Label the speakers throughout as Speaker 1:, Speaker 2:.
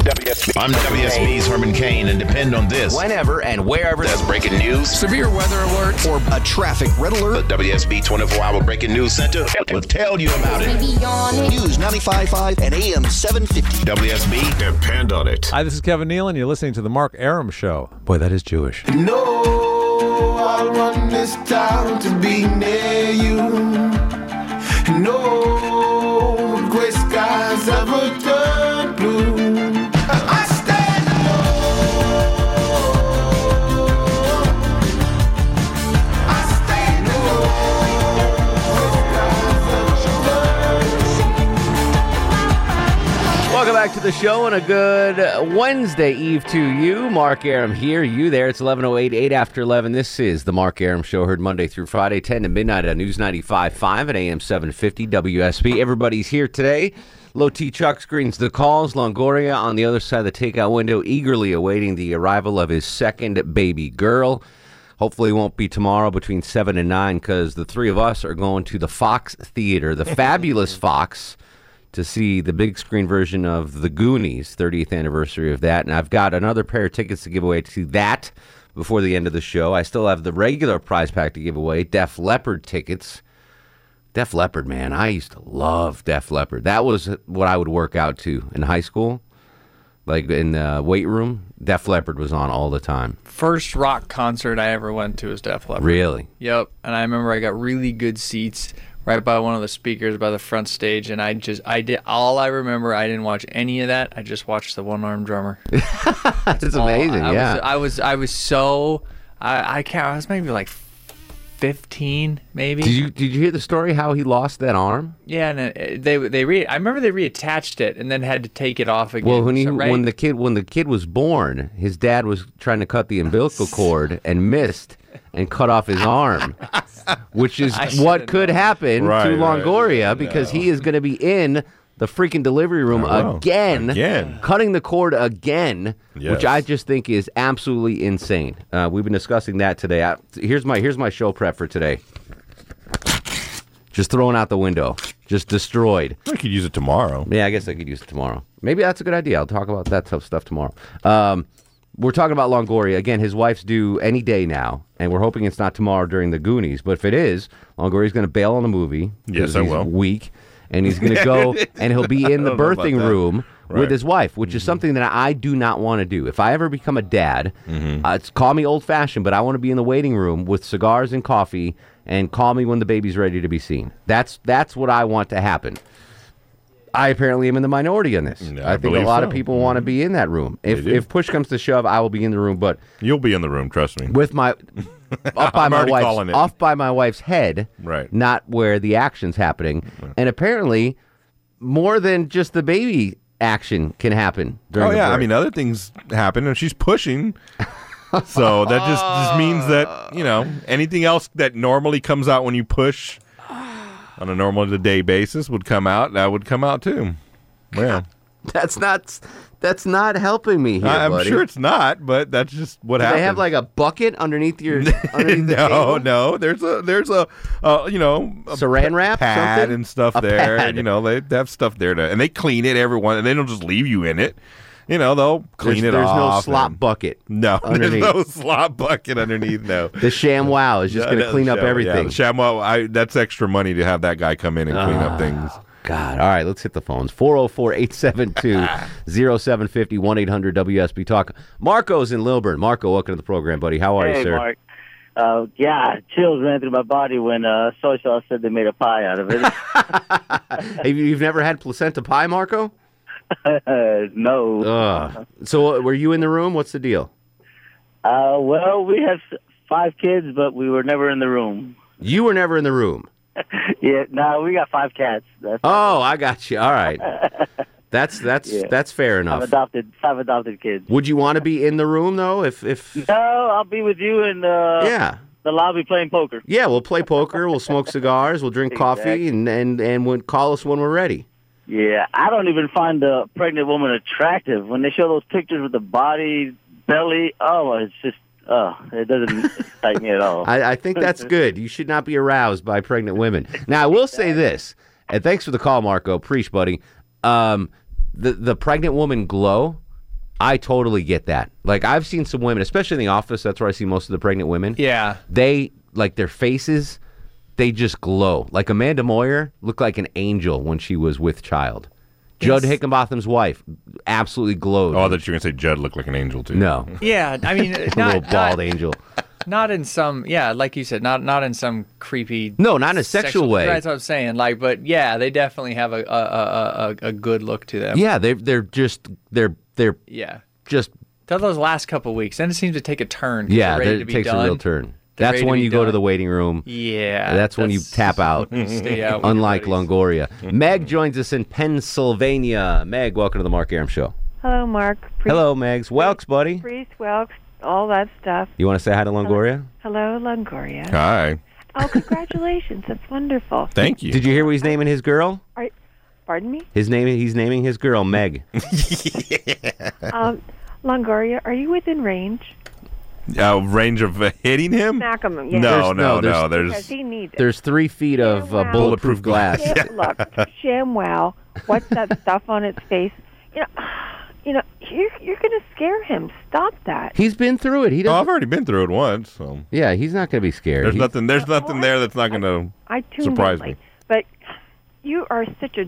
Speaker 1: I'm WSB's Herman Cain, and depend on this.
Speaker 2: Whenever and wherever
Speaker 1: There's breaking news.
Speaker 3: severe weather alert, or a traffic red
Speaker 1: The. WSB 24 Hour Breaking News Center will tell you about it.
Speaker 3: News 95.5 and AM 750.
Speaker 1: WSB, depend on it.
Speaker 4: Hi, this is Kevin Nealon. You're listening to the Mark Arum Show. Boy, that is Jewish.
Speaker 5: No, I want this town to be near you. No
Speaker 2: back to the show and a good Wednesday Eve to you. Mark Arum here, you there. It's 11.08, 8 after 11. This is the Mark Arum Show, heard Monday through Friday, 10 to midnight on News 95.5 at AM 750 WSB. Everybody's here today. Low T Chuck screens the calls. Longoria on the other side of the takeout window, eagerly awaiting the arrival of his second baby girl. Hopefully, it won't be tomorrow between 7 and 9 because the three of us are going to the Fox Theater, the fabulous Fox to see the big screen version of The Goonies, 30th anniversary of that. And I've got another pair of tickets to give away to that before the end of the show. I still have the regular prize pack to give away, Def Leppard tickets. Def Leppard, man, I used to love Def Leppard. That was what I would work out to in high school. Like in the weight room, Def Leppard was on all the time.
Speaker 6: First rock concert I ever went to was Def Leppard.
Speaker 2: Really?
Speaker 6: Yep, and I remember I got really good seats right by one of the speakers by the front stage, and I just I did all I remember. I didn't watch any of that. I just watched the one armed drummer.
Speaker 2: That's
Speaker 6: All-
Speaker 2: amazing.
Speaker 6: I
Speaker 2: yeah.
Speaker 6: was, I was I was so I I can't I was maybe like fifteen maybe.
Speaker 2: did you did you hear the story how he lost that arm?
Speaker 6: Yeah, and it, they they re I remember they reattached it and then had to take it off again.
Speaker 2: Well, when he
Speaker 6: So, right?
Speaker 2: when the kid when the kid was born, his dad was trying to cut the umbilical cord and missed and cut off his arm, which is what could
Speaker 6: known.
Speaker 2: happen
Speaker 7: Right,
Speaker 2: to
Speaker 7: right.
Speaker 2: Longoria because he is going to be in the freaking delivery room
Speaker 7: know.
Speaker 2: again,
Speaker 7: Again.
Speaker 2: cutting the cord again, which I just think is absolutely insane. Uh, we've been discussing that today. I, here's my here's my show prep for today. Just thrown out the window, just destroyed.
Speaker 7: I could use it tomorrow.
Speaker 2: Yeah, I guess I could use it tomorrow. Maybe that's a good idea. I'll talk about that tough stuff tomorrow. Um, we're talking about Longoria again. His wife's due any day now, and we're hoping it's not tomorrow during the Goonies. But if it is, Longoria's going to bail on the movie.
Speaker 7: Yes, I will.
Speaker 2: Weak, and he's going to go and he'll be in the
Speaker 7: I don't know about
Speaker 2: birthing room with
Speaker 7: Right. Mm-hmm.
Speaker 2: his wife, which is something that I do not want to do. If I ever become a dad,
Speaker 7: Mm-hmm.
Speaker 2: uh, it's call me old fashioned, but I want to be in the waiting room with cigars and coffee, and call me when the baby's ready to be seen. That's that's what I want to happen. I apparently am in the minority on this.
Speaker 7: Yeah,
Speaker 2: I,
Speaker 7: I
Speaker 2: think a lot of people want to mm-hmm. be in that room. If if push comes to shove, I will be in the room, but
Speaker 7: You'll be in the room, trust me.
Speaker 2: with my off by my wife's off by my wife's head,
Speaker 7: Right.
Speaker 2: Not where the action's happening. And apparently, more than just the baby action can happen during.
Speaker 7: Oh
Speaker 2: the
Speaker 7: yeah, I mean other things happen, and she's pushing. So that just just means that you know anything else that normally comes out when you push on a normal day basis would come out. That would come out too. Yeah,
Speaker 2: that's not that's not helping me here,
Speaker 7: I, am
Speaker 2: buddy.
Speaker 7: sure it's not, but that's just what
Speaker 2: Do
Speaker 7: happens.
Speaker 2: they have like a bucket underneath your underneath the
Speaker 7: no,
Speaker 2: table?
Speaker 7: no. There's a there's a uh, you know a
Speaker 2: Saran wrap,
Speaker 7: pad
Speaker 2: something?
Speaker 7: and stuff
Speaker 2: A
Speaker 7: there.
Speaker 2: pad.
Speaker 7: You know they, they have stuff there to and they clean it everyone and they don't just leave you in it. You know they'll clean
Speaker 2: there's,
Speaker 7: it
Speaker 2: there's
Speaker 7: off.
Speaker 2: no slop
Speaker 7: and-
Speaker 2: bucket.
Speaker 7: No,
Speaker 2: underneath.
Speaker 7: there's no slop bucket underneath. No.
Speaker 2: The sham wow is just
Speaker 7: No,
Speaker 2: going to
Speaker 7: no,
Speaker 2: clean up
Speaker 7: Sham- Yeah,
Speaker 2: everything.
Speaker 7: the ShamWow, I that's extra money to have that guy come in and clean
Speaker 2: Ah.
Speaker 7: up things.
Speaker 2: God. All right, let's hit the phones. 404 872 0750 1 800 WSB Talk. Marco's in Lilburn. Marco, welcome to the program, buddy. How are you, sir?
Speaker 8: Mark. Uh, yeah, chills ran through my body when uh, soy sauce said they made a pie out of it.
Speaker 2: Have you, you've never had placenta pie, Marco?
Speaker 8: no.
Speaker 2: Ugh. So, uh, were you in the room? What's the deal?
Speaker 8: Uh, well, we have five kids, but we were never in the room.
Speaker 2: You were never in the room.
Speaker 8: Yeah, no, we got five cats. That's
Speaker 2: Oh, I got you. All right. That's that's
Speaker 8: Yeah.
Speaker 2: that's fair
Speaker 8: I've
Speaker 2: enough.
Speaker 8: adopted. I've adopted kids.
Speaker 2: Would you want to be in the room though? If if
Speaker 8: No, I'll be with you in uh,
Speaker 2: yeah.
Speaker 8: the lobby playing poker.
Speaker 2: Yeah, we'll play poker. We'll smoke cigars. We'll drink coffee, and and and we'll call us when we're ready.
Speaker 8: Yeah, I don't even find the pregnant woman attractive when they show those pictures with the body, belly. Oh, it's just, oh, it doesn't excite me at all.
Speaker 2: I, I think that's good. You should not be aroused by pregnant women. Now, I will say this, and thanks for the call, Marco. Preach, buddy. Um, the the pregnant woman glow. I totally get that. Like I've seen some women, especially in the office. That's where I see most of the pregnant women.
Speaker 6: Yeah.
Speaker 2: They like their faces. They just glow. Like Amanda Moyer looked like an angel when she was with child. Judd
Speaker 6: Yes.
Speaker 2: Hickenbotham's wife absolutely glowed.
Speaker 7: Oh, that you were gonna say Judd looked like an angel too.
Speaker 2: no,
Speaker 6: Yeah. I mean, uh,
Speaker 2: a
Speaker 6: not,
Speaker 2: little bald
Speaker 6: not,
Speaker 2: angel.
Speaker 6: not in some, yeah, like you said, not not in some creepy.
Speaker 2: No, not in a sexual way.
Speaker 6: That's what I'm saying. Like, but yeah, they definitely have a a, a, a, a good look to them.
Speaker 2: Yeah, they they're just they're they're
Speaker 6: Yeah.
Speaker 2: just
Speaker 6: Till those last couple weeks, then it seems to take a turn. 'cause
Speaker 2: yeah.
Speaker 6: they're ready
Speaker 2: there-
Speaker 6: to
Speaker 2: It
Speaker 6: be
Speaker 2: takes
Speaker 6: done.
Speaker 2: a real turn.
Speaker 6: They're
Speaker 2: That's when
Speaker 6: be
Speaker 2: you go to the waiting room.
Speaker 6: Yeah.
Speaker 2: That's when you tap out.
Speaker 6: Stay out.
Speaker 2: Unlike. Longoria. Meg joins us in Pennsylvania. Meg, welcome to the Mark Arum Show.
Speaker 9: Hello, Mark. Priest,
Speaker 2: Hello, Megs. Welks, buddy.
Speaker 9: Priest, Welks, all that stuff.
Speaker 2: You want to say hi to Longoria?
Speaker 9: Hello, Longoria.
Speaker 7: Hi.
Speaker 9: Oh, congratulations. That's wonderful.
Speaker 7: Thank you.
Speaker 2: Did you hear what he's naming his girl?
Speaker 9: Pardon me?
Speaker 2: His name he's naming his girl Meg.
Speaker 9: Um, Longoria, are you within range?
Speaker 7: Uh, range of uh, hitting him?
Speaker 9: Smack him. Yeah.
Speaker 7: No,
Speaker 2: There's-
Speaker 7: no,
Speaker 2: no, there's-
Speaker 7: no.
Speaker 9: Because
Speaker 7: There's
Speaker 9: he needs it.
Speaker 2: There's three feet of uh,
Speaker 9: wow.
Speaker 2: bulletproof glass.
Speaker 9: Yeah, look, ShamWow, what's that stuff on its face? You know, you know, you're, you're going to scare him. Stop that.
Speaker 2: He's been through it. He
Speaker 7: Oh,
Speaker 2: doesn't.
Speaker 7: I've already been through it once, so
Speaker 2: yeah, he's not going to be scared.
Speaker 7: there's
Speaker 2: He-
Speaker 7: nothing. There's nothing there that's not gonna.
Speaker 9: I tuned
Speaker 7: Surprise
Speaker 9: in
Speaker 7: me.
Speaker 9: But you are such a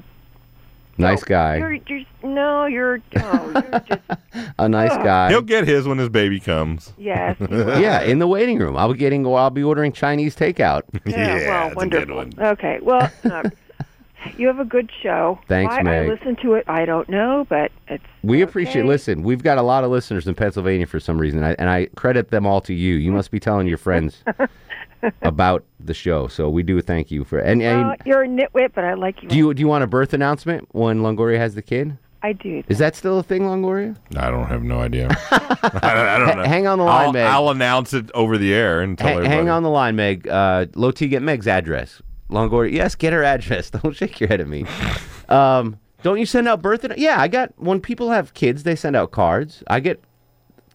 Speaker 2: nice guy.
Speaker 9: You're, you're no, you're oh, you're just
Speaker 2: A nice guy.
Speaker 7: He'll get his when his baby comes.
Speaker 9: yes.
Speaker 2: yeah, in the waiting room. I'll be getting. I'll be ordering Chinese takeout.
Speaker 9: Yeah,
Speaker 7: Yeah,
Speaker 9: well,
Speaker 7: that's a good
Speaker 9: wonderful.
Speaker 7: one.
Speaker 9: Okay, well, um, you have a good show.
Speaker 2: Thanks,
Speaker 9: Why
Speaker 2: Meg.
Speaker 9: I listen to it, I don't know, but it's.
Speaker 2: We appreciate. Listen, we've got a lot of listeners in Pennsylvania for some reason, I, and I credit them all to you. You must be telling your friends about the show. So we do thank you for. And, and
Speaker 9: Uh, you're a nitwit, but I like you.
Speaker 2: do you do you want a birth announcement when Longoria has the kid?
Speaker 9: I do.
Speaker 2: Is that still a thing, Longoria?
Speaker 7: I don't have no idea. I, don't, I don't know.
Speaker 2: Hang on the line,
Speaker 7: I'll,
Speaker 2: Meg.
Speaker 7: I'll announce it over the air and tell
Speaker 2: Ha-
Speaker 7: everybody.
Speaker 2: hang on the line, Meg. Uh, low T, get Meg's address. Longoria, yes, get her address. Don't shake your head at me. Um, don't you send out birth? Yeah, I got. When people have kids, they send out cards. I get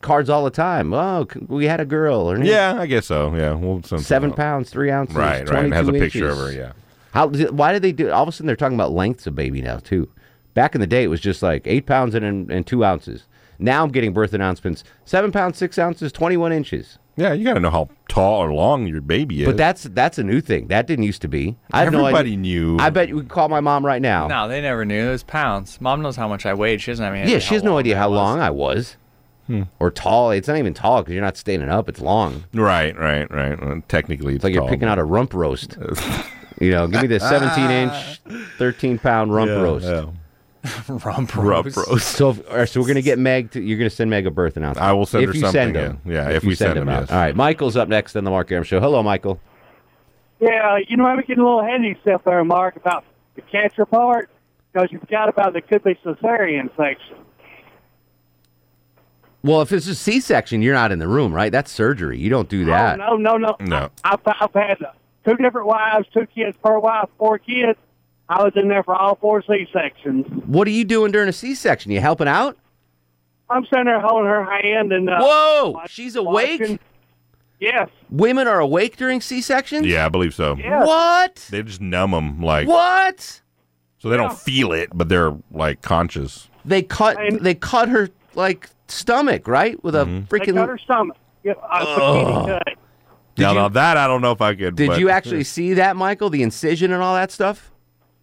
Speaker 2: cards all the time. Oh, we had a girl. Her name
Speaker 7: Yeah, I guess so. Yeah, we'll
Speaker 2: seven
Speaker 7: some
Speaker 2: pounds, three ounces.
Speaker 7: Right, right. It has a
Speaker 2: 22
Speaker 7: picture of
Speaker 2: inches.
Speaker 7: her. Yeah.
Speaker 2: How? Why did they do? All of a sudden, they're talking about lengths of baby now too. Back in the day, it was just like eight pounds and, and, and two ounces. Now I'm getting birth announcements: seven pounds, six ounces, twenty-one inches.
Speaker 7: Yeah, you got to know how tall or long your baby is.
Speaker 2: But that's that's a new thing. That didn't used to be. I have no
Speaker 7: everybody
Speaker 2: idea.
Speaker 7: knew.
Speaker 2: I bet you could call my mom right now.
Speaker 6: No, they never knew. It was pounds. Mom knows how much I weighed. She doesn't have any idea.
Speaker 2: yeah, she has no idea
Speaker 6: that
Speaker 2: how
Speaker 6: was.
Speaker 2: long I was. Hmm. Or tall. It's not even tall because you're not standing up. It's long.
Speaker 7: Right, right, right. Well, technically, it's
Speaker 2: It's like you're picking
Speaker 7: but-
Speaker 2: out a rump roast. you know, give me the 17 inch, 13 pound rump
Speaker 7: Yeah,
Speaker 2: roast.
Speaker 7: yeah.
Speaker 6: Rump
Speaker 7: Rump
Speaker 6: roast.
Speaker 7: roast.
Speaker 2: So, if, all right, so we're gonna get Meg. To, you're gonna send Meg a birth announcement.
Speaker 7: I will send
Speaker 2: if
Speaker 7: her
Speaker 2: you
Speaker 7: something,
Speaker 2: Send them.
Speaker 7: yeah. Yeah, if we
Speaker 2: you
Speaker 7: send him.
Speaker 2: out.
Speaker 7: yes.
Speaker 2: All right, Michael's up next on the Mark Arum Show. Hello, Michael.
Speaker 10: Yeah, you know, I'm getting a little ahead of yourself there, Mark, about the cancer part, because you forgot about there could be cesarean section.
Speaker 2: Well, if it's a C-section, you're not in the room, right? That's surgery. You don't do that.
Speaker 10: Oh, no, no, no.
Speaker 7: No.
Speaker 10: I've, I've had two different wives, two kids per wife, four kids. I was in there for all four C-sections.
Speaker 2: What are you doing during a C-section? You helping out?
Speaker 10: I'm sitting there holding her hand and uh,
Speaker 2: Whoa,
Speaker 10: watch-
Speaker 2: she's awake.
Speaker 10: watching. Yes,
Speaker 2: Women are awake during C-sections.
Speaker 7: Yeah, I believe so.
Speaker 10: yes.
Speaker 2: What?
Speaker 7: They just numb them, like,
Speaker 2: What?
Speaker 7: so they
Speaker 10: Yeah.
Speaker 7: don't feel it, but they're like conscious.
Speaker 2: They cut.
Speaker 10: And-
Speaker 2: They cut her like stomach, right? With a
Speaker 7: Mm-hmm.
Speaker 10: They
Speaker 2: freaking.
Speaker 10: cut her stomach. Yeah, a bikini cut.
Speaker 7: now,
Speaker 2: you-
Speaker 7: now that I don't know if I could.
Speaker 2: Did
Speaker 7: but-
Speaker 2: you actually see that, Michael? The incision and all that stuff.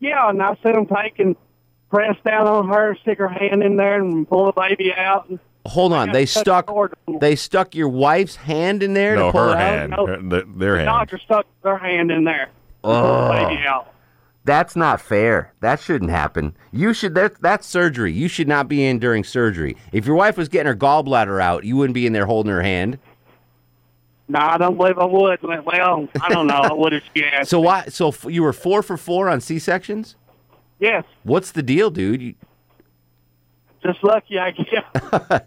Speaker 10: Yeah, and I see them take and press down on her, stick her hand in there, and pull the baby out. And
Speaker 2: Hold on. They stuck. They stuck your wife's hand in there
Speaker 7: No,
Speaker 2: to pull
Speaker 7: her
Speaker 2: it out.
Speaker 7: hand.
Speaker 10: No.
Speaker 7: Her- th- their hand.
Speaker 10: doctor stuck their hand in there, pull the baby out.
Speaker 2: That's not fair. That shouldn't happen. You should. That, that's surgery. You should not be in during surgery. If your wife was getting her gallbladder out, you wouldn't be in there holding her hand.
Speaker 10: No, I don't believe I would. Well, I don't know. I would have she asked.
Speaker 2: So why? So f- you were four for four on C sections.
Speaker 10: Yes.
Speaker 2: What's the deal, dude? You,
Speaker 10: just lucky, I guess.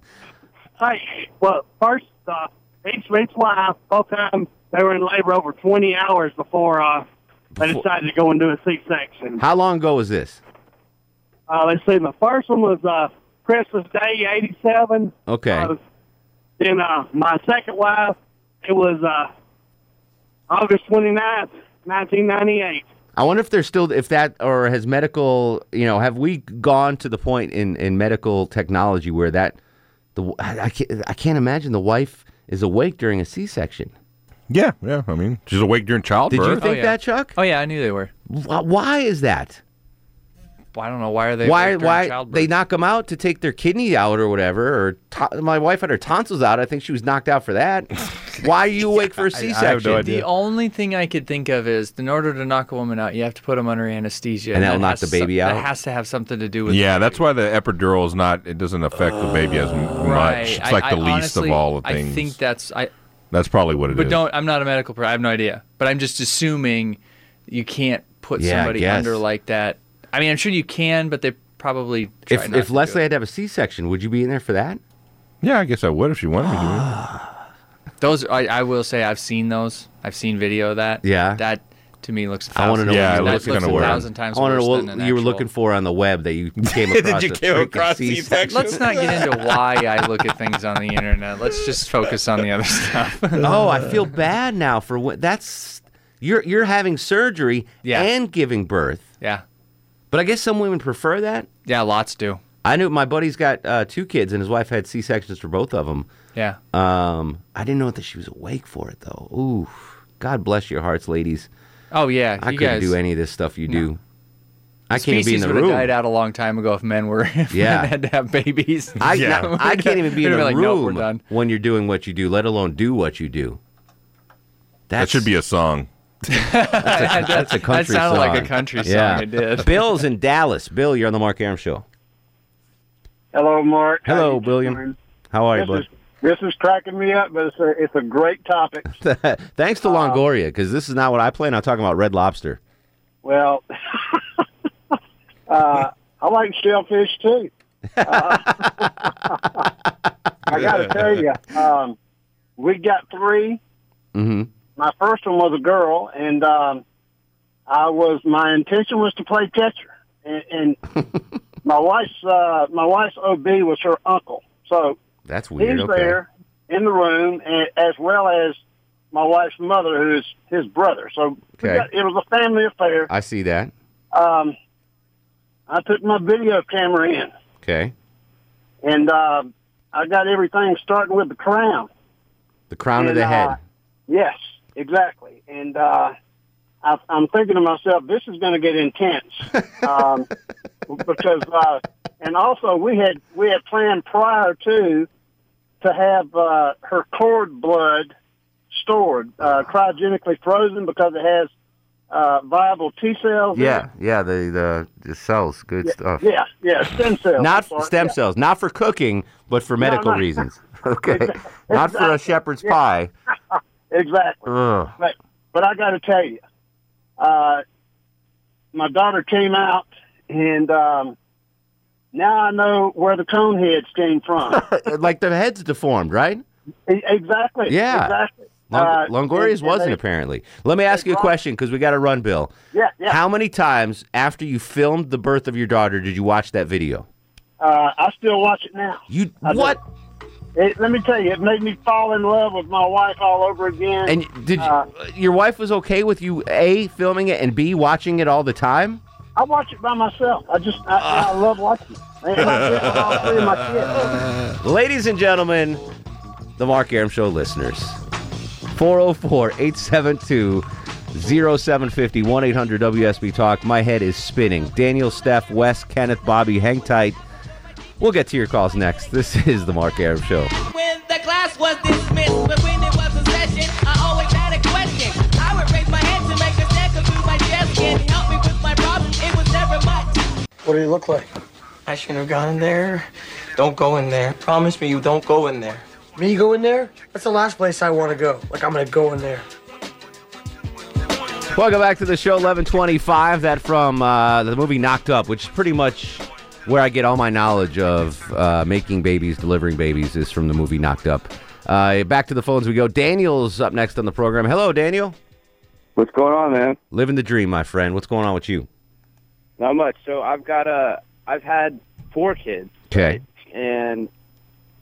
Speaker 10: hey, well, first, uh, each each wife, both times they were in labor over 20 hours before uh, they decided to go and do a C-section.
Speaker 2: How long ago was this?
Speaker 10: Uh, let's see, my first one was uh, Christmas Day, 87.
Speaker 2: Okay.
Speaker 10: Uh, then uh, my second wife, it was uh, August 29th, 1998.
Speaker 2: I wonder if there's still if that or has medical you know have we gone to the point in in medical technology where that the I, I can't, I can't imagine the wife is awake during a C-section.
Speaker 7: Yeah, yeah. I mean, she's awake during childbirth.
Speaker 2: Did you oh, think
Speaker 6: yeah.
Speaker 2: that, Chuck?
Speaker 6: Oh yeah, I knew they were.
Speaker 2: Wh- Why is that?
Speaker 6: Well, I don't know why are they
Speaker 2: why
Speaker 6: awake during
Speaker 2: why
Speaker 6: childbirth?
Speaker 2: they knock them out to take their kidney out or whatever? Or to- my wife had her tonsils out. I think she was knocked out for that. why are you awake for a C-section?
Speaker 6: The only thing I could think of is, in order to knock a woman out, you have to put them under anesthesia,
Speaker 2: And that'll
Speaker 6: that
Speaker 2: knock
Speaker 6: has
Speaker 2: the
Speaker 6: some-
Speaker 2: baby out?
Speaker 6: That has to have something to do with.
Speaker 7: Yeah, that's why the epidural is not. It doesn't affect the baby as m-
Speaker 6: Right.
Speaker 7: much. It's like
Speaker 6: I
Speaker 7: the least
Speaker 6: honestly-
Speaker 7: of all the things.
Speaker 6: I think that's I.
Speaker 7: That's probably what it is.
Speaker 6: But don't. I'm not a medical. Pro, I have no idea. But I'm just assuming you can't put
Speaker 2: Yeah, I
Speaker 6: somebody
Speaker 2: guess.
Speaker 6: under like that. I mean, I'm sure you can, but they probably. Try
Speaker 2: If
Speaker 6: not
Speaker 2: if
Speaker 6: to do
Speaker 2: Leslie
Speaker 6: it.
Speaker 2: had to have a C-section, would you be in there for that?
Speaker 7: Yeah, I guess I would if she wanted me to. Ah.
Speaker 6: those, I, I will say, I've seen those. I've seen video of that.
Speaker 2: Yeah.
Speaker 6: That to me looks. A
Speaker 2: I want to know.
Speaker 7: Yeah,
Speaker 2: what
Speaker 7: it
Speaker 2: you were
Speaker 6: that
Speaker 7: looks
Speaker 2: looking
Speaker 6: looks
Speaker 7: kinda weird.
Speaker 6: thousand times
Speaker 2: I want to know what
Speaker 6: an
Speaker 2: you were looking for on the web that you came across.
Speaker 7: Did
Speaker 2: you
Speaker 7: came across
Speaker 2: C-section.
Speaker 6: Let's not get into why I look at things on the internet. Let's just focus on the other stuff.
Speaker 2: oh, I feel bad now for what that's you're you're having surgery
Speaker 6: Yeah.
Speaker 2: and giving birth.
Speaker 6: yeah,
Speaker 2: But I guess some women prefer that.
Speaker 6: yeah, lots do.
Speaker 2: I knew my buddy's got uh, two kids and his wife had C sections for both of them.
Speaker 6: Yeah.
Speaker 2: Um, I didn't know that she was awake for it though. Ooh, God bless your hearts, ladies.
Speaker 6: Oh yeah,
Speaker 2: I
Speaker 6: you
Speaker 2: couldn't
Speaker 6: guys.
Speaker 2: do any of this stuff you do. I can't even be in
Speaker 6: species
Speaker 2: the
Speaker 6: would have
Speaker 2: room.
Speaker 6: died out a long time ago if men were if
Speaker 2: Yeah.
Speaker 6: men had to have babies.
Speaker 2: I,
Speaker 7: Yeah.
Speaker 2: now, I can't even be in
Speaker 6: We'd
Speaker 2: a
Speaker 6: like, nope,
Speaker 2: room
Speaker 6: done.
Speaker 2: when you're doing what you do, let alone do what you do.
Speaker 7: That should be a song.
Speaker 2: that's a country
Speaker 6: That sounded like a country song.
Speaker 2: Yeah.
Speaker 6: It did.
Speaker 2: Bill's in Dallas. Bill, you're on the Mark Arum Show.
Speaker 11: Hello, Mark.
Speaker 2: Hello,
Speaker 11: you
Speaker 2: William. How are you,
Speaker 11: This
Speaker 2: bud?
Speaker 11: Is this is cracking me up, but it's a it's a great topic.
Speaker 2: Thanks to Longoria, because this is not what I plan on talking about. Red Lobster.
Speaker 11: Well, uh, I like shellfish too. Uh, I got to tell you, um, we got three.
Speaker 2: Mm-hmm.
Speaker 11: My first one was a girl, and um, I was my intention was to play catcher, and, and my wife's uh, my wife's OB was her uncle, so
Speaker 2: That's weird.
Speaker 11: He's
Speaker 2: okay.
Speaker 11: there in the room, and, as well as my wife's mother, who is his brother. So
Speaker 2: Okay.
Speaker 11: got, it was a family affair.
Speaker 2: I see that.
Speaker 11: Um, I took my video camera in,
Speaker 2: Okay.
Speaker 11: and uh, I got everything starting with the crown.
Speaker 2: The crown of
Speaker 11: And,
Speaker 2: the
Speaker 11: uh,
Speaker 2: head.
Speaker 11: Yes, exactly. And uh, I, I'm thinking to myself, this is going to get intense um, because, uh, and also we had we had planned prior to to have uh, her cord blood stored, uh, cryogenically frozen because it has uh, viable T cells.
Speaker 2: Yeah, yeah. The the, the cells, good stuff.
Speaker 11: Yeah, yeah, stem cells.
Speaker 2: Not stem
Speaker 11: Yeah.
Speaker 2: cells, not for cooking, but for medical
Speaker 11: no.
Speaker 2: reasons. Okay. Not for a shepherd's
Speaker 11: Yeah.
Speaker 2: pie.
Speaker 11: Exactly.
Speaker 2: Ugh.
Speaker 11: But but I got to tell you, uh, my daughter came out, and um, now I know where the cone heads came from.
Speaker 2: like the head's deformed, right?
Speaker 11: Exactly.
Speaker 2: Yeah.
Speaker 11: Exactly.
Speaker 2: Long-
Speaker 11: Uh,
Speaker 2: Longoria's
Speaker 11: and- and
Speaker 2: wasn't
Speaker 11: they-
Speaker 2: apparently. Let me ask you a question because we got to run, Bill.
Speaker 11: Yeah, yeah.
Speaker 2: How many times after you filmed the birth of your daughter did you watch that video?
Speaker 11: Uh, I still watch it now.
Speaker 2: You
Speaker 11: I
Speaker 2: what?
Speaker 11: It, let me tell you, it made me fall in love with my wife all over again.
Speaker 2: And did you,
Speaker 11: Uh,
Speaker 2: your wife was okay with you a filming it and b watching it all the time?
Speaker 11: I watch it by myself. I just I, I love watching it. And I do it with all three of my kids.
Speaker 2: Ladies and gentlemen, the Mark Arum Show listeners, 404 872 0750 1 800 WSB Talk. My head is spinning. Daniel, Steph, Wes, Kenneth, Bobby, hang tight. We'll get to your calls next. This is the Mark Arum Show.
Speaker 12: When the class was dismissed, but when it was a session, I always had a question. I would raise my hand to make a step through my chest. Can you help me with my problem? It was never much.
Speaker 13: What did he look like? I shouldn't have gone in there. Don't go in there. Promise me you don't go in there. Me go in there? That's the last place I want to go. Like I'm gonna go in there.
Speaker 2: Welcome back to the show, 1125. That from uh, the movie Knocked Up, which is pretty much where I get all my knowledge of uh, making babies, delivering babies, is from the movie Knocked Up. Uh, back to the phones we go. Daniel's up next on the program. Hello, Daniel.
Speaker 14: What's going on, man?
Speaker 2: Living the dream, my friend. What's going on with you?
Speaker 14: Not much. So I've got a. I've had four kids,
Speaker 2: Okay.
Speaker 14: and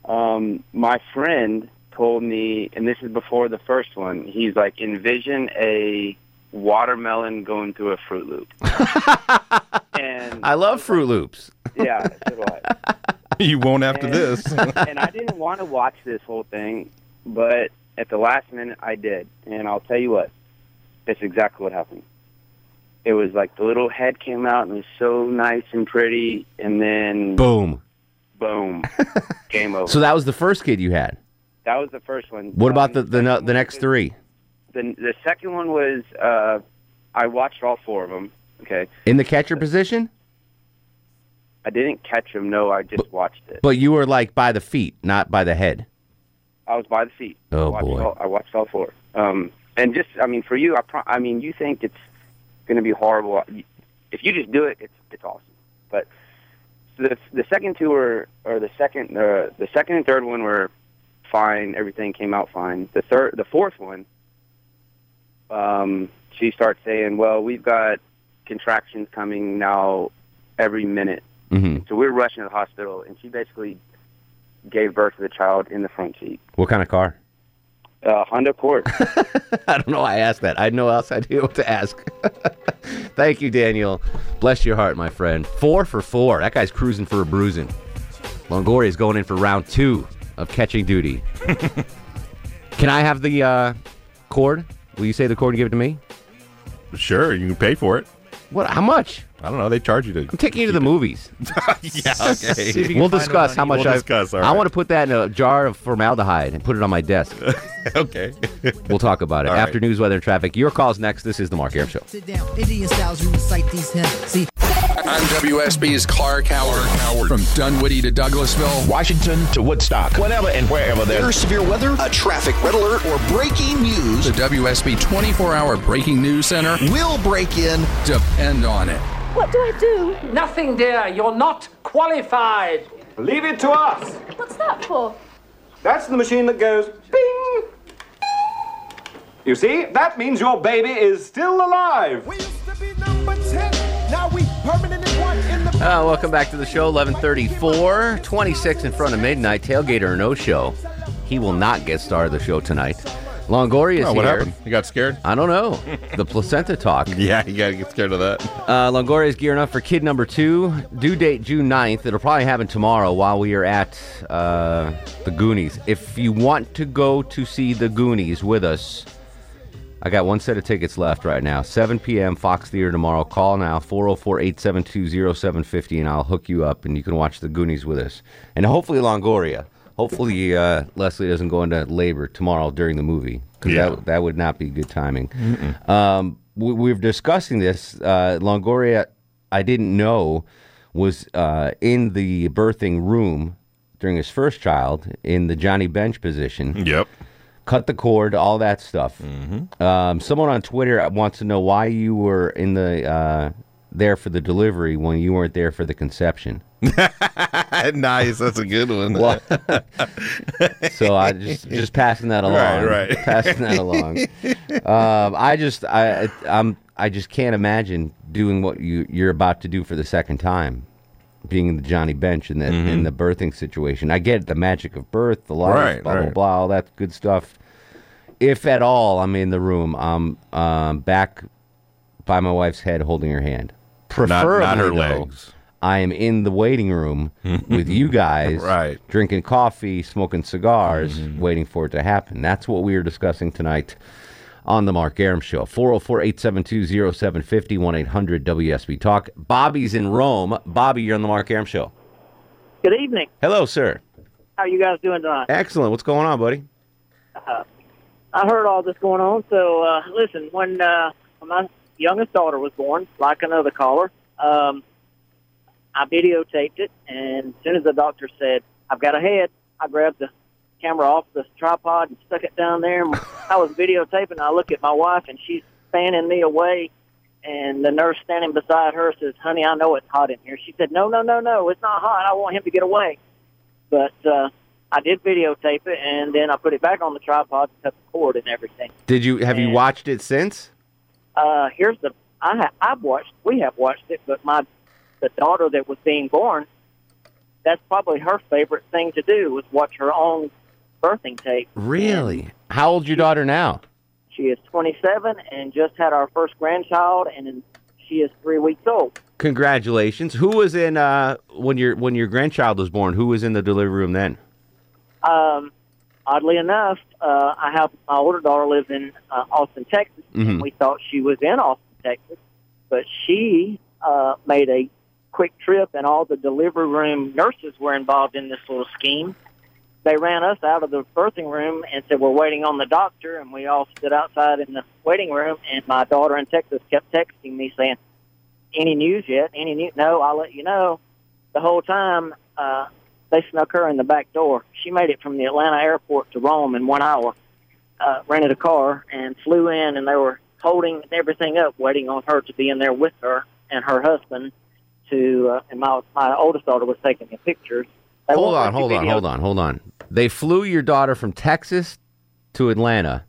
Speaker 14: um, my friend told me, and this is before the first one. He's like, envision a watermelon going through a Froot Loop. and
Speaker 2: I love Froot Loops.
Speaker 14: yeah, so do I.
Speaker 7: You won't after this.
Speaker 14: and I didn't want to watch this whole thing, but at the last minute I did. And I'll tell you what, that's exactly what happened. It was like the little head came out and it was so nice and pretty, and then
Speaker 2: Boom.
Speaker 14: boom, game over.
Speaker 2: So that was the first kid you had.
Speaker 14: that was the first one.
Speaker 2: What about
Speaker 14: Um,
Speaker 2: the the, the next three?
Speaker 14: the the second one was uh, I watched all four of them. Okay,
Speaker 2: In the catcher position?
Speaker 14: I didn't catch them. No, I just watched it.
Speaker 2: But you were like by the feet, not by the head.
Speaker 14: I was by the feet.
Speaker 2: Oh,
Speaker 14: I
Speaker 2: boy.
Speaker 14: All, I watched all four. Um, and just, I mean, for you, I, pro- I mean, you think it's going to be horrible. If you just do it, it's it's awesome. But the the second two were, or the second, uh, the second and third one were fine. Everything came out fine. The third, the fourth one, um, she starts saying, "Well, we've got contractions coming now every minute."
Speaker 2: hmm
Speaker 14: So we're rushing to the hospital, and she basically gave birth to the child in the front seat.
Speaker 2: What kind of car?
Speaker 14: Uh, Honda Accord.
Speaker 2: I don't know why I asked that. I had no else idea what to ask. Thank you, Daniel. Bless your heart, my friend. Four for four. That guy's cruising for a bruising. Longoria is going in for round two of catching duty. Can I have the uh, cord? Will you say the cord and give it to me?
Speaker 7: Sure, you can pay for it.
Speaker 2: What? How much?
Speaker 7: I don't know. They charge you to.
Speaker 2: I'm taking you to the movies.
Speaker 7: yeah, okay.
Speaker 2: We'll discuss how much
Speaker 7: We'll
Speaker 2: I.
Speaker 7: discuss, all
Speaker 2: I
Speaker 7: right.
Speaker 2: want to put that in a jar of formaldehyde and put it on my desk.
Speaker 7: okay.
Speaker 2: We'll talk about it
Speaker 7: All right.
Speaker 2: after news, weather, and traffic. Your calls next. This is the Mark Arum Show.
Speaker 15: Sit down. Indian styles, we recite these hymns. See,
Speaker 16: I'm WSB's Clark Howard. From Dunwoody to Douglasville.
Speaker 1: Washington to Woodstock. Whenever and wherever there.
Speaker 3: There's severe weather, a traffic red alert, or breaking news.
Speaker 16: The WSB 24 hour breaking news center
Speaker 3: will break in.
Speaker 16: Depend on it.
Speaker 17: What do I do?
Speaker 18: Nothing, dear. You're not qualified. Leave it to us.
Speaker 17: What's that for?
Speaker 18: That's the machine that goes bing. You see, that means your baby is still alive.
Speaker 5: Now we permanently one in the
Speaker 2: Uh, welcome back to the show. 1134, 26 in front of midnight. Tailgater no show. He will not get started the show tonight. Longoria is
Speaker 7: Oh, what
Speaker 2: here.
Speaker 7: happened? You got scared?
Speaker 2: I don't know. the placenta talk.
Speaker 7: Yeah, you got to get scared of that.
Speaker 2: Uh, Longoria is gearing up for kid number two. Due date June 9th. It'll probably happen tomorrow while we are at uh, the Goonies. If you want to go to see the Goonies with us, I got one set of tickets left right now. 7 p.m. Fox Theater tomorrow. Call now 404 872 0750 and I'll hook you up and you can watch the Goonies with us. And hopefully Longoria. Hopefully uh, Leslie doesn't go into labor tomorrow during the movie because
Speaker 7: Yeah.
Speaker 2: that, that would not be good timing. Um, we, we were discussing this. Uh, Longoria, I didn't know, was uh, in the birthing room during his first child in the Johnny Bench position.
Speaker 7: Yep.
Speaker 2: Cut the cord, all that stuff. Um, someone on Twitter wants to know why you were in the uh, there for the delivery when you weren't there for the conception.
Speaker 7: nice. That's a good one.
Speaker 2: Well, so I just just passing that along.
Speaker 7: Right, right.
Speaker 2: Passing that along. Um, I just I I'm I just can't imagine doing what you you're about to do for the second time, being in the Johnny Bench in the in the birthing situation. I get the magic of birth, the life,
Speaker 7: Mm-hmm. Right,
Speaker 2: blah blah blah, all that good stuff. If at all, I'm in the room. I'm um, back by my wife's head, holding her hand.
Speaker 7: Not- not
Speaker 2: Preferably,
Speaker 7: her
Speaker 2: though,
Speaker 7: legs.
Speaker 2: I am in the waiting room with you guys,
Speaker 7: Right.
Speaker 2: drinking coffee, smoking cigars,
Speaker 7: Mm-hmm.
Speaker 2: waiting for it to happen. That's what we are discussing tonight on the Mark Arum Show. 404 872 0750 1 800 WSB Talk. Bobby's in Rome. Bobby, you're on the Mark Arum Show.
Speaker 19: Good evening.
Speaker 2: Hello, sir.
Speaker 19: How are you guys doing tonight?
Speaker 2: Excellent. What's going on, buddy?
Speaker 19: Uh, I heard all this going on. So uh, listen, when uh, when my youngest daughter was born, like another caller, um, I videotaped it, and as soon as the doctor said, "I've got a head," I grabbed the camera off the tripod and stuck it down there. I was videotaping. I look at my wife, and she's fanning me away, and the nurse standing beside her says, "Honey, I know it's hot in here." She said, "No, no, no, no, it's not hot. I want him to get away." But uh, I did videotape it, and then I put it back on the tripod, and cut the cord, and everything.
Speaker 2: Did you have you watched it since?
Speaker 19: Uh, here's the I ha- I've watched we have watched it, but my the daughter that was being born, that's probably her favorite thing to do was watch her own birthing tape.
Speaker 2: Really? How old's your daughter now?
Speaker 19: She is 27 and just had our first grandchild, and she is three weeks old.
Speaker 2: Congratulations. Who was in uh when your when your grandchild was born? Who was in the delivery room then?
Speaker 19: Um, oddly enough, uh, I have my older daughter lives in uh, Austin, Texas,
Speaker 2: Mhm.
Speaker 19: and we thought she was in Austin, Texas, but she uh, made a quick trip, and all the delivery room nurses were involved in this little scheme. They ran us out of the birthing room and said we're waiting on the doctor, and we all stood outside in the waiting room. And my daughter in Texas kept texting me saying, "Any news yet? Any news? No, I'll let you know." The whole time, uh, they snuck her in the back door. She made it from the Atlanta airport to Rome in one hour. Uh, rented a car and flew in, and they were holding everything up, waiting on her to be in there with her and her husband. To uh, and my my oldest daughter was taking the pictures. They
Speaker 2: Hold on, hold on, hold on, hold on. They flew your daughter from Texas to Atlanta.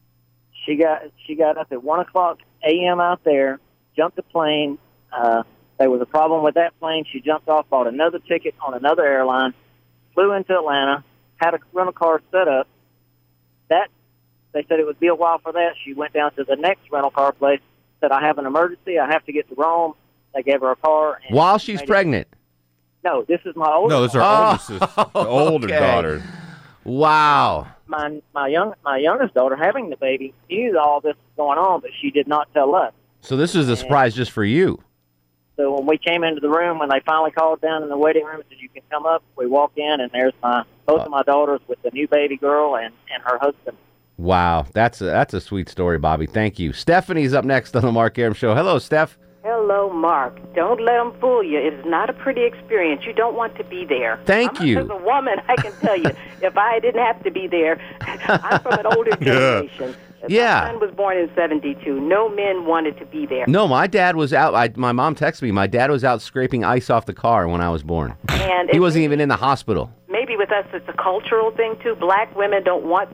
Speaker 19: She got she got up at one o'clock a.m. out there, jumped the plane. Uh, there was a problem with that plane. She jumped off, bought another ticket on another airline, flew into Atlanta, had a rental car set up. That they said it would be a while for that. She went down to the next rental car place. Said I have an emergency. I have to get to Rome. They gave her a car. And
Speaker 2: While she's
Speaker 19: made it-
Speaker 2: pregnant.
Speaker 19: No, this is my older.
Speaker 7: No, this is our
Speaker 2: Oh,
Speaker 7: oldest, sis- older
Speaker 2: okay.
Speaker 7: daughter.
Speaker 2: Wow.
Speaker 19: my my young my youngest daughter having the baby knew all this was going on, but she did not tell us.
Speaker 2: So this is a surprise just for you.
Speaker 19: So when we came into the room, when they finally called down in the waiting room and said you can come up, we walk in and there's my both of my daughters with the new baby girl and and her husband.
Speaker 2: Wow, that's a, that's a sweet story, Bobby. Thank you. Stephanie's up next on the Mark Arum Show. Hello, Steph.
Speaker 20: Hello, Mark. Don't let them fool you. It is not a pretty experience. You don't want to be there.
Speaker 2: Thank
Speaker 20: I'm,
Speaker 2: you.
Speaker 20: As a woman, I can tell you, if I didn't have to be there, I'm from an older generation.
Speaker 2: Yeah.
Speaker 20: My son was born in 72. No men wanted to be there.
Speaker 2: No, my dad was out. I, my mom texted me. My dad was out scraping ice off the car when I was born.
Speaker 20: And
Speaker 2: He wasn't even in the hospital.
Speaker 20: maybe with us it's a cultural thing too. Black women don't want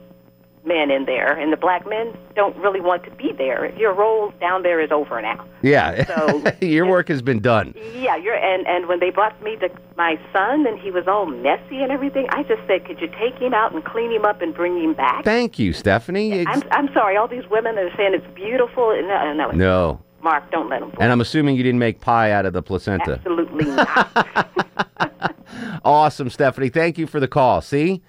Speaker 20: men in there, and the black men don't really want to be there. Your role down there is over now.
Speaker 2: Yeah,
Speaker 20: So-
Speaker 2: your work has been done.
Speaker 20: Yeah, you're and and when they brought me the my son and he was all messy and everything, I just said, could you take him out and clean him up and bring him back?
Speaker 2: Thank you, Stephanie.
Speaker 20: I'm I'm sorry, all these women that are saying it's beautiful. and No, no,
Speaker 2: no,
Speaker 20: Mark, don't let them.
Speaker 2: and I'm assuming you didn't make pie out of the placenta.
Speaker 20: Absolutely not.
Speaker 2: Awesome, Stephanie. Thank you for the call. See,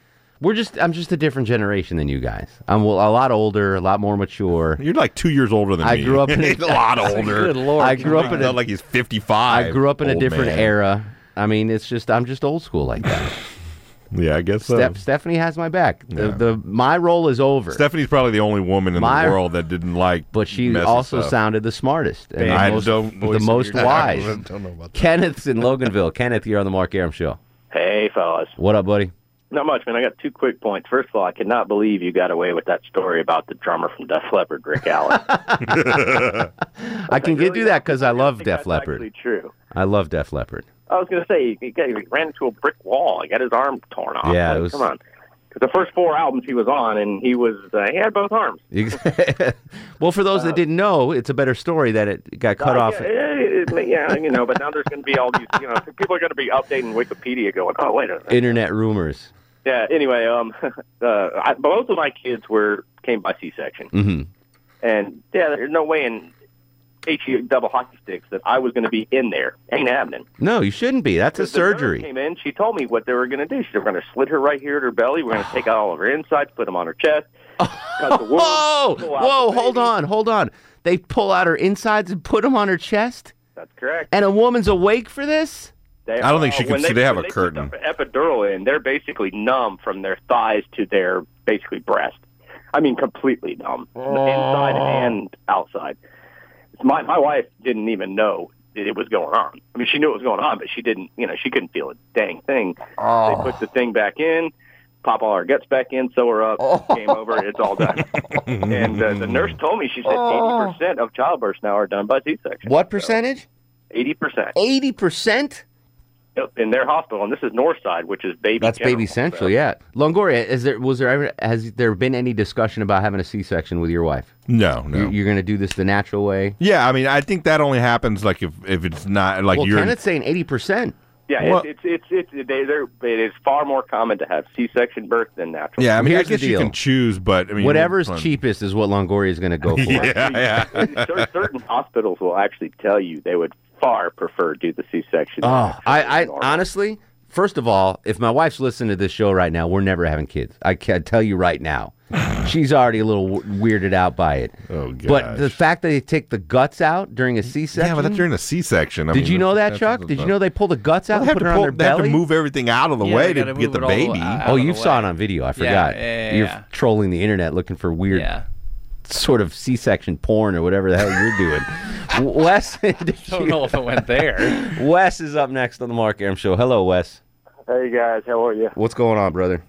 Speaker 2: we're just I'm just a different generation than you guys. I'm a lot older, a lot more mature.
Speaker 7: You're like two years older than
Speaker 2: I
Speaker 7: me.
Speaker 2: grew up in
Speaker 7: He's a lot older.
Speaker 2: Good lord. I grew up in a
Speaker 7: Not like he's 55.
Speaker 2: I grew up in a different
Speaker 7: man.
Speaker 2: era. I mean, it's just I'm just old school like that.
Speaker 7: Yeah, I guess so.
Speaker 2: Steph, Stephanie has my back. The,
Speaker 7: Yeah.
Speaker 2: the my role is over.
Speaker 7: Stephanie's probably the only woman in
Speaker 2: My-
Speaker 7: the world that didn't like.
Speaker 2: But she also
Speaker 7: stuff.
Speaker 2: sounded the smartest and
Speaker 7: I
Speaker 2: the most,
Speaker 7: don't
Speaker 2: the most wise.
Speaker 7: I don't know about that.
Speaker 2: Kenneth's in Loganville. Kenneth, you're on the Mark Arum Show.
Speaker 21: Hey, fellas.
Speaker 2: What up, buddy?
Speaker 21: Not much, man. I got two quick points. First of all, I cannot believe you got away with that story about the drummer from Def Leppard, Rick Allen.
Speaker 2: I can get do that because I love Def Leppard.
Speaker 21: Actually true.
Speaker 2: I love Def Leppard.
Speaker 21: I was going to say he, he ran into a brick wall. He got his arm torn off.
Speaker 2: Yeah, it
Speaker 21: Like,
Speaker 2: was-
Speaker 21: Come on. The first four albums he was on, and he was uh, he had both arms.
Speaker 2: well, for those that didn't know, it's a better story that it got cut
Speaker 21: Uh,
Speaker 2: off.
Speaker 21: Yeah, yeah, you know, but now there's going to be all these, you know, people are going to be updating Wikipedia, going, oh wait a minute.
Speaker 2: Internet rumors.
Speaker 21: Yeah. Anyway, um, uh, I, both of my kids were came by C-section,
Speaker 2: hmm
Speaker 21: and yeah, there's no way in HE double hockey sticks that I was going to be in there. Ain't happening.
Speaker 2: No, you shouldn't be. That's a
Speaker 21: The
Speaker 2: surgery.
Speaker 21: Came in. She told me what they were going to do. She were going to slit her right here at her belly. We're going to take out all of her insides, put them on her chest. cut the
Speaker 2: Whoa, whoa, hold on, hold on. They pull out her insides and put them on her chest,
Speaker 21: That's correct.
Speaker 2: and a woman's awake for this.
Speaker 21: They,
Speaker 7: I don't think she
Speaker 21: uh,
Speaker 7: can see. They have
Speaker 21: when
Speaker 7: a
Speaker 21: put
Speaker 7: curtain.
Speaker 21: the epidural in. They're basically numb from their thighs to their basically breast. I mean, completely numb, inside and outside. My my wife didn't even know it was going on. I mean, she knew it was going on, but she didn't. You know, she couldn't feel a dang thing. They put the thing back in. pop all our guts back in, sew her up,
Speaker 2: Oh.
Speaker 21: game over, it's all done. and uh, the nurse told me she said
Speaker 2: Oh.
Speaker 21: 80% of childbirths now are done by C-section.
Speaker 2: What percentage?
Speaker 21: 80%.
Speaker 2: Eighty percent.
Speaker 21: Yep, in their hospital, and this is Northside, which is baby.
Speaker 2: That's
Speaker 21: general.
Speaker 2: Baby Central, yeah. Longoria, is there was there ever has there been any discussion about having a C section with your wife?
Speaker 7: No, no.
Speaker 2: You're, you're going to do this the natural way.
Speaker 7: Yeah, I mean, I think that only happens like if if it's not like
Speaker 2: well,
Speaker 7: you're.
Speaker 2: Kenneth's saying eighty percent.
Speaker 21: Yeah,
Speaker 7: Well-
Speaker 21: it's, it's it's it's they, they're it is far more common to have C-section birth than natural.
Speaker 7: yeah, I mean, I
Speaker 2: Here's the
Speaker 7: guess you can choose, but I mean,
Speaker 2: Whatever's cheapest is what Longoria is going to go for.
Speaker 7: Yeah, yeah.
Speaker 21: Certain hospitals will actually tell you they would far prefer do the C-section.
Speaker 2: Oh, I, I honestly, first of all, if my wife's listening to this show right now, we're never having kids. I can tell you right now. She's already a little w- weirded out by it.
Speaker 7: Oh,
Speaker 2: But the fact that they take the guts out during a C-section.
Speaker 7: Yeah, but that's during a C-section. I
Speaker 2: Did
Speaker 7: mean,
Speaker 2: you know that,
Speaker 7: that's-
Speaker 2: Chuck?
Speaker 7: that's-
Speaker 2: Did you know they pull the guts out
Speaker 7: Well, they
Speaker 2: and
Speaker 7: have
Speaker 2: put
Speaker 7: to
Speaker 2: it on
Speaker 7: pull-
Speaker 2: their
Speaker 7: they have to move everything out of the
Speaker 6: Yeah,
Speaker 7: way
Speaker 6: they
Speaker 7: to
Speaker 6: gotta
Speaker 7: get
Speaker 6: move
Speaker 7: the
Speaker 6: it all
Speaker 7: baby.
Speaker 6: out
Speaker 2: Oh,
Speaker 6: of
Speaker 2: you
Speaker 6: the
Speaker 2: saw
Speaker 6: way.
Speaker 2: it on video. I
Speaker 6: Yeah,
Speaker 2: forgot.
Speaker 6: yeah, yeah,
Speaker 2: You're
Speaker 6: yeah.
Speaker 2: trolling the internet looking for weird
Speaker 6: Yeah.
Speaker 2: Sort of C-section porn or whatever the hell you're doing. Wes, did
Speaker 6: Don't
Speaker 2: you-
Speaker 6: know if it went there.
Speaker 2: Wes is up next on the Mark Arum Show. Hello, Wes.
Speaker 22: Hey guys, how are you?
Speaker 2: What's going on, brother?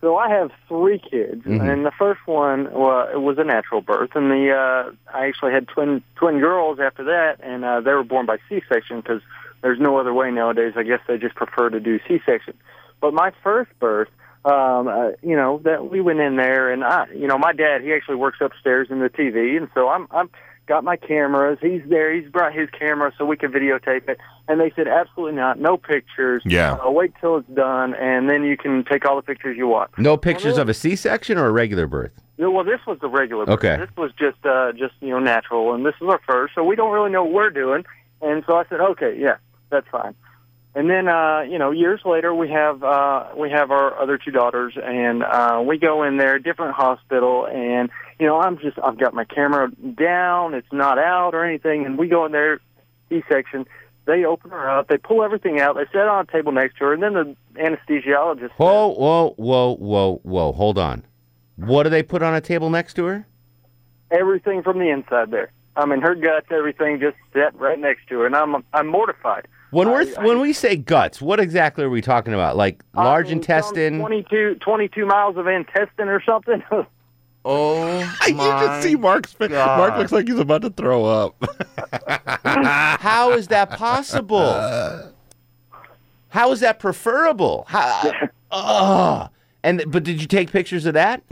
Speaker 22: So I have three kids,
Speaker 2: Mhm.
Speaker 22: and the first one well, it was a natural birth, and the uh, I actually had twin twin girls after that, and uh, they were born by C-section because there's no other way nowadays. I guess they just prefer to do C-section. But my first birth, um, uh, you know, that we went in there, and I, you know, my dad he actually works upstairs in the TV, and so I'm I'm got my cameras. He's there. He's brought his camera so we could videotape it. And they said absolutely not, no pictures.
Speaker 7: Yeah.
Speaker 22: Uh, wait till it's done, and then you can take all the pictures you want.
Speaker 2: No pictures of a C-section or a regular birth?
Speaker 22: Yeah, well, this was the regular. birth.
Speaker 2: Okay.
Speaker 22: This was just, uh, just you know, natural, and this is our first, so we don't really know what we're doing. And so I said, okay, yeah, that's fine. And then, uh, you know, years later, we have uh, we have our other two daughters, and uh, we go in there, different hospital, and you know, I'm just I've got my camera down, it's not out or anything, and we go in there, C section. They open her up, they pull everything out, they set on a table next to her, and then the anesthesiologist
Speaker 2: Whoa, whoa, whoa, whoa, whoa. Hold on. What do they put on a table next to her?
Speaker 22: everything from the inside there. I mean, her guts, everything just set right next to her, and I'm I'm mortified.
Speaker 2: When we're when we say guts, what exactly are we talking about? Like large intestine?
Speaker 22: 22, 22 miles of intestine or something.
Speaker 2: Oh,
Speaker 7: you just see Mark's face. Mark looks like he's about to throw up.
Speaker 2: How is that possible? How is that preferable? How, Ugh. And but did you take pictures of that?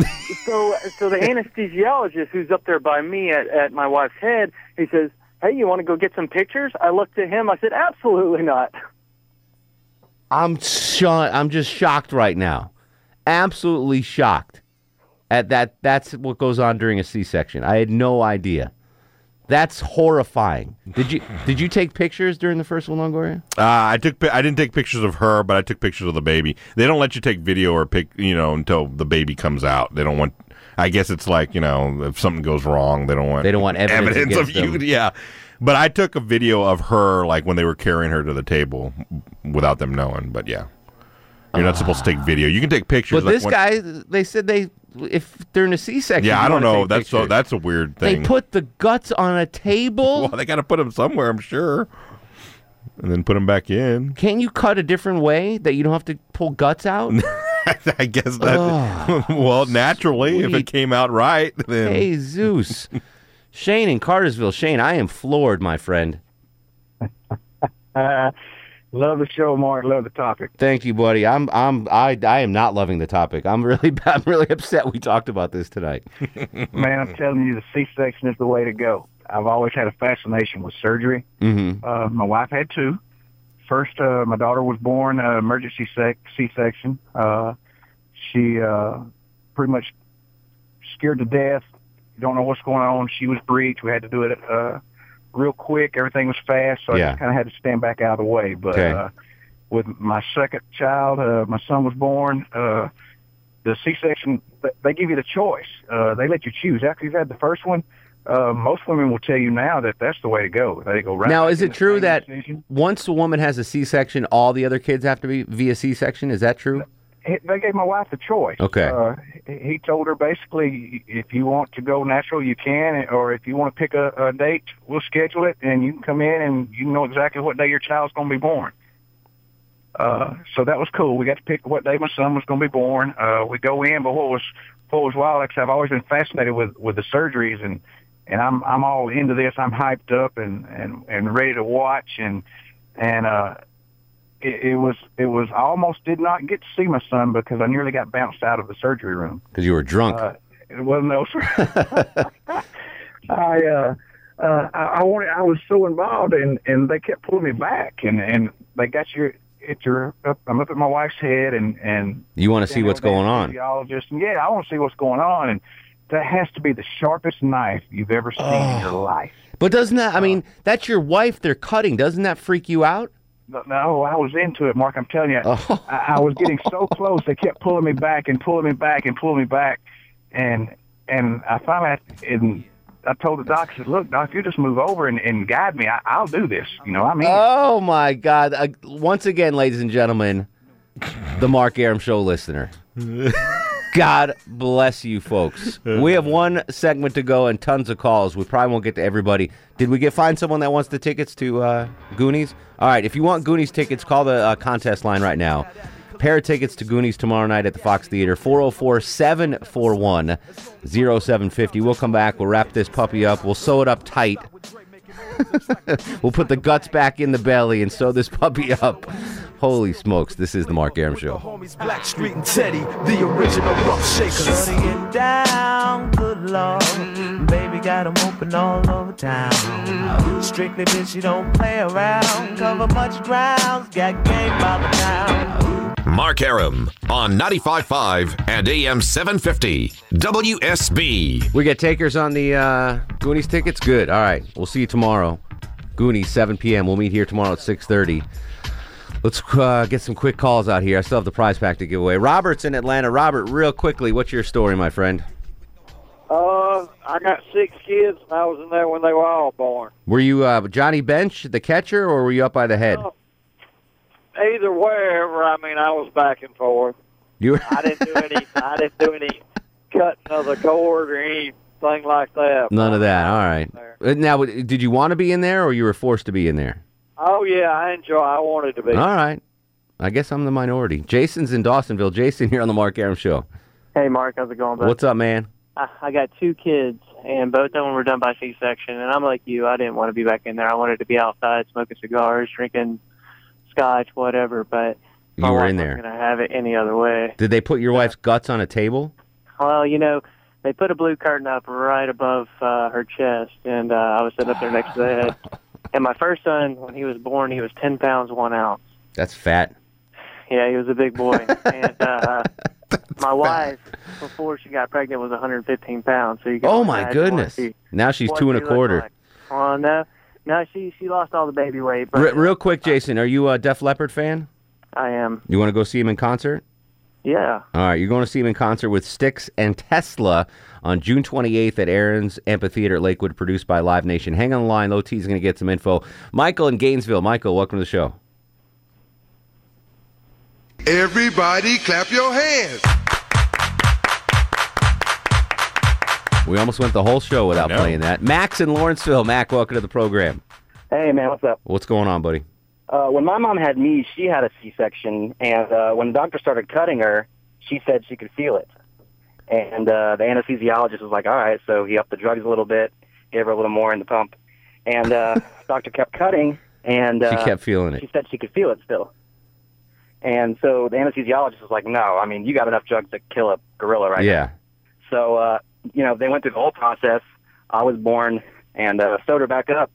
Speaker 22: so, so the anesthesiologist who's up there by me at, at my wife's head, he says, "Hey, you want to go get some pictures?" I looked at him. I said, "Absolutely not."
Speaker 2: I'm shocked. I'm just shocked right now. Absolutely shocked at that. That's what goes on during a C-section. I had no idea. That's horrifying. Did you did you take pictures during the first one, Longoria?
Speaker 7: Uh, I took. I didn't take pictures of her, but I took pictures of the baby. They don't let you take video or pic, you know, until the baby comes out. They don't want. I guess it's like you know, if something goes wrong, they don't want.
Speaker 2: They don't want evidence
Speaker 7: of
Speaker 2: against
Speaker 7: you. Yeah, but I took a video of her like when they were carrying her to the table without them knowing. But yeah, you're not supposed to take ah. video. You can take pictures.
Speaker 2: But
Speaker 7: like
Speaker 2: this
Speaker 7: when-
Speaker 2: guy, they said they if during a C-section.
Speaker 7: Yeah, I don't know. That's so. That's a weird thing.
Speaker 2: They put the guts on a table.
Speaker 7: well, they got to put them somewhere. I'm sure, and then put them back in.
Speaker 2: Can't you cut a different way that you don't have to pull guts out?
Speaker 7: I guess that. well, naturally, if it came out right, then
Speaker 2: hey Zeus, Shane in Cartersville. Shane, I am floored, my friend.
Speaker 23: Uh, love the show, Mark. Love the topic.
Speaker 2: Thank you, buddy. I'm I'm I I am not loving the topic. I'm really I'm really upset we talked about this tonight.
Speaker 23: Man, I'm telling you, the C-section is the way to go. I've always had a fascination with surgery.
Speaker 2: Mm-hmm.
Speaker 23: Uh, my wife had two. First, uh, my daughter was born uh, emergency sec- C-section. Uh, she uh, pretty much scared to death. Don't know what's going on. She was breached. We had to do it uh, real quick. Everything was fast, so I just kind of had to stand back out of the way. But
Speaker 2: Okay.
Speaker 23: uh, with my second child, uh, my son was born. Uh, the C-section, they give you the choice. Uh, they let you choose. After you've had the first one, uh, most women will tell you now that that's the way to go. They go right.
Speaker 2: now, is it true that
Speaker 23: decision.
Speaker 2: once a woman has a C-section, all the other kids have to be via C-section? Is that true?
Speaker 23: They gave my wife the choice.
Speaker 2: Okay.
Speaker 23: Uh, he told her basically, if you want to go natural, you can, or if you want to pick a, a date, we'll schedule it, and you can come in and you know exactly what day your child's going to be born. uh, so that was cool. We got to pick what day my son was going to be born. Uh, we go in, but what was what was wild? Said, I've always been fascinated with with the surgeries, and and I'm I'm all into this. I'm hyped up and and and ready to watch, and and uh, it, it was it was I almost did not get to see my son because I nearly got bounced out of the surgery room.
Speaker 2: Because you were drunk.
Speaker 23: Uh, it wasn't no. I uh, uh, I, I wanted. I was so involved, and and they kept pulling me back, and and they got your. It's your. Up, I'm up at my wife's head, and and
Speaker 2: You want to see what's going on.
Speaker 23: Just yeah, I want to see what's going on, and that has to be the sharpest knife you've ever seen in your life.
Speaker 2: But doesn't that, I mean, that's your wife they're cutting. Doesn't that freak you out?
Speaker 23: No, no, I was into it, Mark. I'm telling you, I, I was getting so close. They kept pulling me back and pulling me back and pulling me back, and and I finally and I told the doc, I said, "Look, doc, you just move over and, and guide me. I, I'll do this. You know, I mean,
Speaker 2: Oh my God! Uh, once again, ladies and gentlemen, the Mark Aram Show listener. God bless you, folks. We have one segment to go and tons of calls. We probably won't get to everybody. Did we get find someone that wants the tickets to uh, Goonies? All right, if you want Goonies tickets, call the uh, contest line right now. Pair of tickets to Goonies tomorrow night at the Fox Theater, 404 741 0750. We'll come back. We'll wrap this puppy up. We'll sew it up tight. we'll put the guts back in the belly and sew this puppy up. Holy smokes, this is the Mark Aram Show.
Speaker 5: Homies Blackstreet and Teddy, the original rough shakers.
Speaker 24: Shutting it down, good lord. Baby got 'em open all over town. Strictly bitch, you don't play around. Cover much ground, got game by the town.
Speaker 25: Mark Aram on 95.5 and AM 750 WSB.
Speaker 2: We get takers on the uh, Goonies tickets. Good. All right. We'll see you tomorrow. Goonies, 7 p.m. We'll meet here tomorrow at 6:30. Let's uh, get some quick calls out here. I still have the prize pack to give away. Robert's in Atlanta. Robert, real quickly, what's your story, my friend?
Speaker 26: Uh, I got six kids, and I was in there when they were all born.
Speaker 2: Were you uh, Johnny Bench, the catcher, or were you up by the head?
Speaker 26: Either wherever, I mean, I was back and forth.
Speaker 2: You were
Speaker 26: I didn't do any. I didn't do any cutting of the cord or anything like that.
Speaker 2: none of that. All right. Uh, Now, did you want to be in there, or you were forced to be in there?
Speaker 26: Oh yeah, I enjoy. I wanted to be.
Speaker 2: All right. I guess I'm the minority. Jason's in Dawsonville. Jason here on the Mark Aram Show.
Speaker 27: Hey, Mark, how's it going, bud?
Speaker 2: What's up, man?
Speaker 27: I, I got two kids, and both of them were done by C-section. And I'm like you, I didn't want to be back in there. I wanted to be outside, smoking cigars, drinking scotch, whatever. But my
Speaker 2: You were
Speaker 27: wife
Speaker 2: in
Speaker 27: wasn't
Speaker 2: there.
Speaker 27: gonna have it any other way.
Speaker 2: Did they put your wife's guts on a table?
Speaker 27: Well, you know, they put a blue curtain up right above uh, her chest, and uh, I was sitting up there next to the head. And my first son, when he was born, he was 10 pounds, one ounce.
Speaker 2: That's fat.
Speaker 27: Yeah, he was a big boy. and uh, my wife, before she got pregnant, was 115 pounds. So you can
Speaker 2: Oh my goodness!
Speaker 27: she-
Speaker 2: Now she's two and a quarter.
Speaker 27: like. Oh no, no, she she lost all the baby weight. But
Speaker 2: Re- real quick, Jason, are you a Def Leppard fan?
Speaker 27: I am.
Speaker 2: You want to go see him in concert?
Speaker 27: Yeah.
Speaker 2: All right, you're going to see him in concert with Styx and Tesla on June 28th at Aaron's Amphitheater at Lakewood, produced by Live Nation. Hang on the line. Low T's going to get some info. Michael in Gainesville. Michael, welcome to the show.
Speaker 5: Everybody clap your hands.
Speaker 2: We almost went the whole show without playing that. Max in Lawrenceville. Mac, welcome to the program.
Speaker 28: Hey man, what's up?
Speaker 2: What's going on, buddy?
Speaker 28: Uh, when my mom had me, she had a C-section, and uh, when the doctor started cutting her, she said she could feel it. And uh, the anesthesiologist was like, "All right," so he upped the drugs a little bit, gave her a little more in the pump, and uh, doctor kept cutting, and uh,
Speaker 2: She kept feeling it.
Speaker 28: She said she could feel it still. And so the anesthesiologist was like, "No, I mean, you got enough drugs to kill a gorilla right now."
Speaker 2: yeah.
Speaker 28: So, uh, you know, they went through the whole process. I was born and uh, sewed her back up.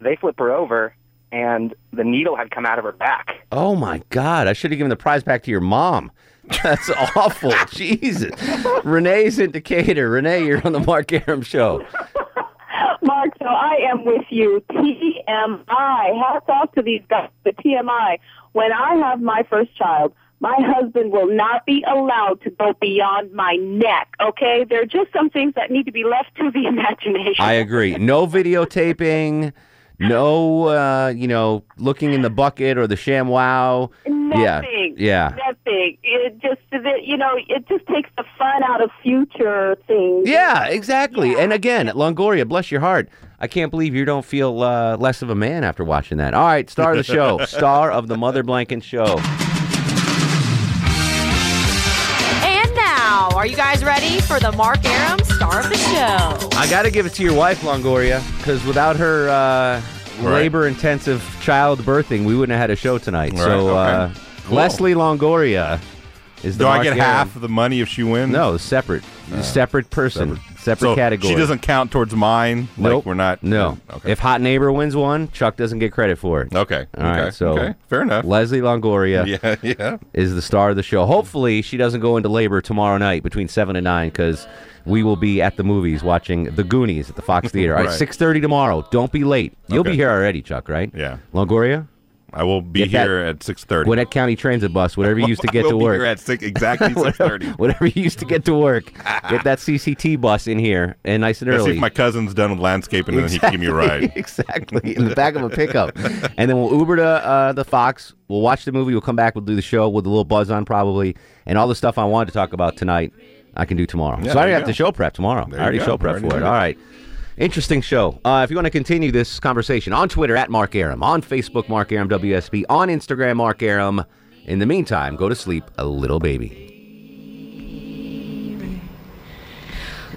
Speaker 28: They flip her over, and the needle had come out of her back.
Speaker 2: Oh my God! I should have given the prize back to your mom. That's awful. Jesus. Renee's in Decatur. Renee, you're on the Mark Aram Show.
Speaker 29: Mark, so I am with you. TMI. Hats off to these guys. The TMI. When I have my first child, my husband will not be allowed to go beyond my neck. Okay, there are just some things that need to be left to the imagination.
Speaker 2: I agree. No videotaping. No, uh, you know, looking in the bucket or the sham wow.
Speaker 29: Nothing.
Speaker 2: Yeah. yeah.
Speaker 29: Nothing. It just, you know, it just takes the fun out of future things.
Speaker 2: Yeah, exactly. Yeah. And again, Longoria, bless your heart. I can't believe you don't feel uh, less of a man after watching that. All right, star of the show, star of the Mother Blanket Show.
Speaker 30: Are you guys ready for the Mark Aram star of the show?
Speaker 2: I got to give it to your wife, Longoria, because without her uh,
Speaker 7: Right.
Speaker 2: labor-intensive child birthing, we wouldn't have had a show tonight.
Speaker 7: Right,
Speaker 2: so,
Speaker 7: okay.
Speaker 2: uh,
Speaker 7: Cool.
Speaker 2: Leslie Longoria is the
Speaker 7: Do I get half of the money if she wins?
Speaker 2: No, separate, Uh, separate person, separate,
Speaker 7: so
Speaker 2: category.
Speaker 7: She doesn't count towards mine.
Speaker 2: Nope.
Speaker 7: Like we're not.
Speaker 2: No. Okay. If Hot Neighbor wins one, Chuck doesn't get credit for it.
Speaker 7: Okay.
Speaker 2: All right.
Speaker 7: okay.
Speaker 2: So
Speaker 7: okay. fair enough.
Speaker 2: Leslie Longoria
Speaker 7: Yeah. Yeah.
Speaker 2: is the star of the show. Hopefully, she doesn't go into labor tomorrow night between seven and nine because we will be at the movies watching The Goonies at the Fox Theater. All right,
Speaker 7: Right.
Speaker 2: six thirty tomorrow. Don't be late. You'll be here already, Chuck. Right?
Speaker 7: Yeah.
Speaker 2: Longoria.
Speaker 7: I will be
Speaker 2: Get that
Speaker 7: here at six thirty.
Speaker 2: Gwinnett County Transit bus, whatever you used to
Speaker 7: I
Speaker 2: get
Speaker 7: will
Speaker 2: to
Speaker 7: be
Speaker 2: work.
Speaker 7: here at six exactly six
Speaker 2: whatever, whatever you used to get to work, get that CCT bus in here and nice and
Speaker 7: Let's see if my cousin's done with landscaping, and then he can give me a ride.
Speaker 2: exactly in the back of a pickup, and then we'll Uber to uh, the Fox. We'll watch the movie. We'll come back. We'll do the show with a little buzz on probably, and all the stuff I wanted to talk about tonight. I can do tomorrow.
Speaker 7: Yeah,
Speaker 2: so I already have
Speaker 7: go.
Speaker 2: to show prep tomorrow.
Speaker 7: There
Speaker 2: I already
Speaker 7: go.
Speaker 2: show prep
Speaker 7: Already
Speaker 2: for
Speaker 7: it.
Speaker 2: All right. Interesting show. Uh, if you want to continue this conversation on Twitter at Mark Aram, on Facebook Mark Aram WSB, on Instagram Mark Aram. In the meantime, go to sleep, a little baby.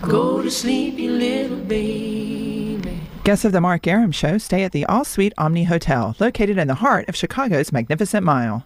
Speaker 5: Go to sleep, you little baby.
Speaker 31: Guests of the Mark Aram Show stay at the All Suite Omni Hotel, located in the heart of Chicago's Magnificent Mile.